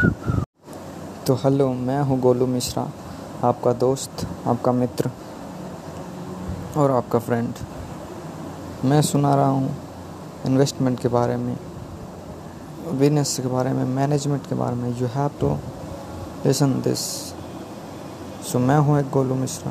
तो हेलो, मैं हूँ गोलू मिश्रा, आपका दोस्त, आपका मित्र और आपका फ्रेंड मैं सुना रहा हूँ इन्वेस्टमेंट के बारे में बिज़नेस के बारे में मैनेजमेंट के बारे में। You have to listen this so मैं हूँ एक गोलू मिश्रा।